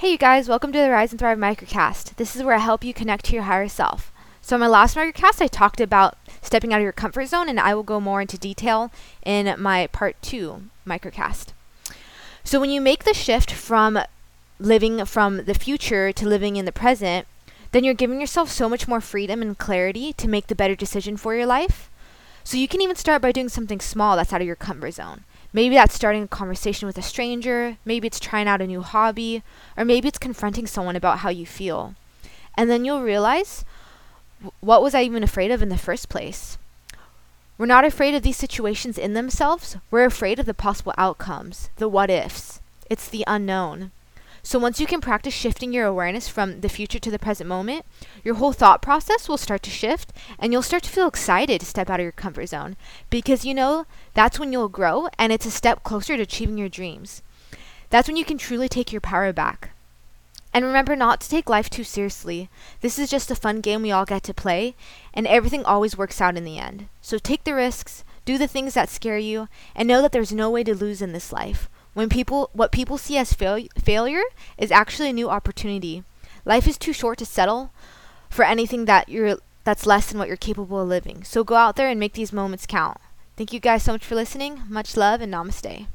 Hey, you guys, welcome to the Rise and Thrive Microcast. This is where I help you connect to your higher self. So, in my last microcast, I talked about stepping out of your comfort zone, and I will go more into detail in my part two microcast. So, when you make the shift from living from the future to living in the present, then you're giving yourself so much more freedom and clarity to make the better decision for your life. So, you can even start by doing something small that's out of your comfort zone. Maybe that's starting a conversation with a stranger, maybe it's trying out a new hobby, or maybe it's confronting someone about how you feel. And then you'll realize what was I even afraid of in the first place? We're not afraid of these situations in themselves, we're afraid of the possible outcomes, the what ifs. It's the unknown. So once you can practice shifting your awareness from the future to the present moment, your whole thought process will start to shift and you'll start to feel excited to step out of your comfort zone because you know that's when you'll grow and it's a step closer to achieving your dreams. That's when you can truly take your power back. And remember not to take life too seriously. This is just a fun game we all get to play, and everything always works out in the end. So take the risks, do the things that scare you, and know that there's no way to lose in this life. When people what people see as fail, failure is actually a new opportunity. Life is too short to settle for anything that you're that's less than what you're capable of living. So go out there and make these moments count. Thank you guys so much for listening. Much love and namaste.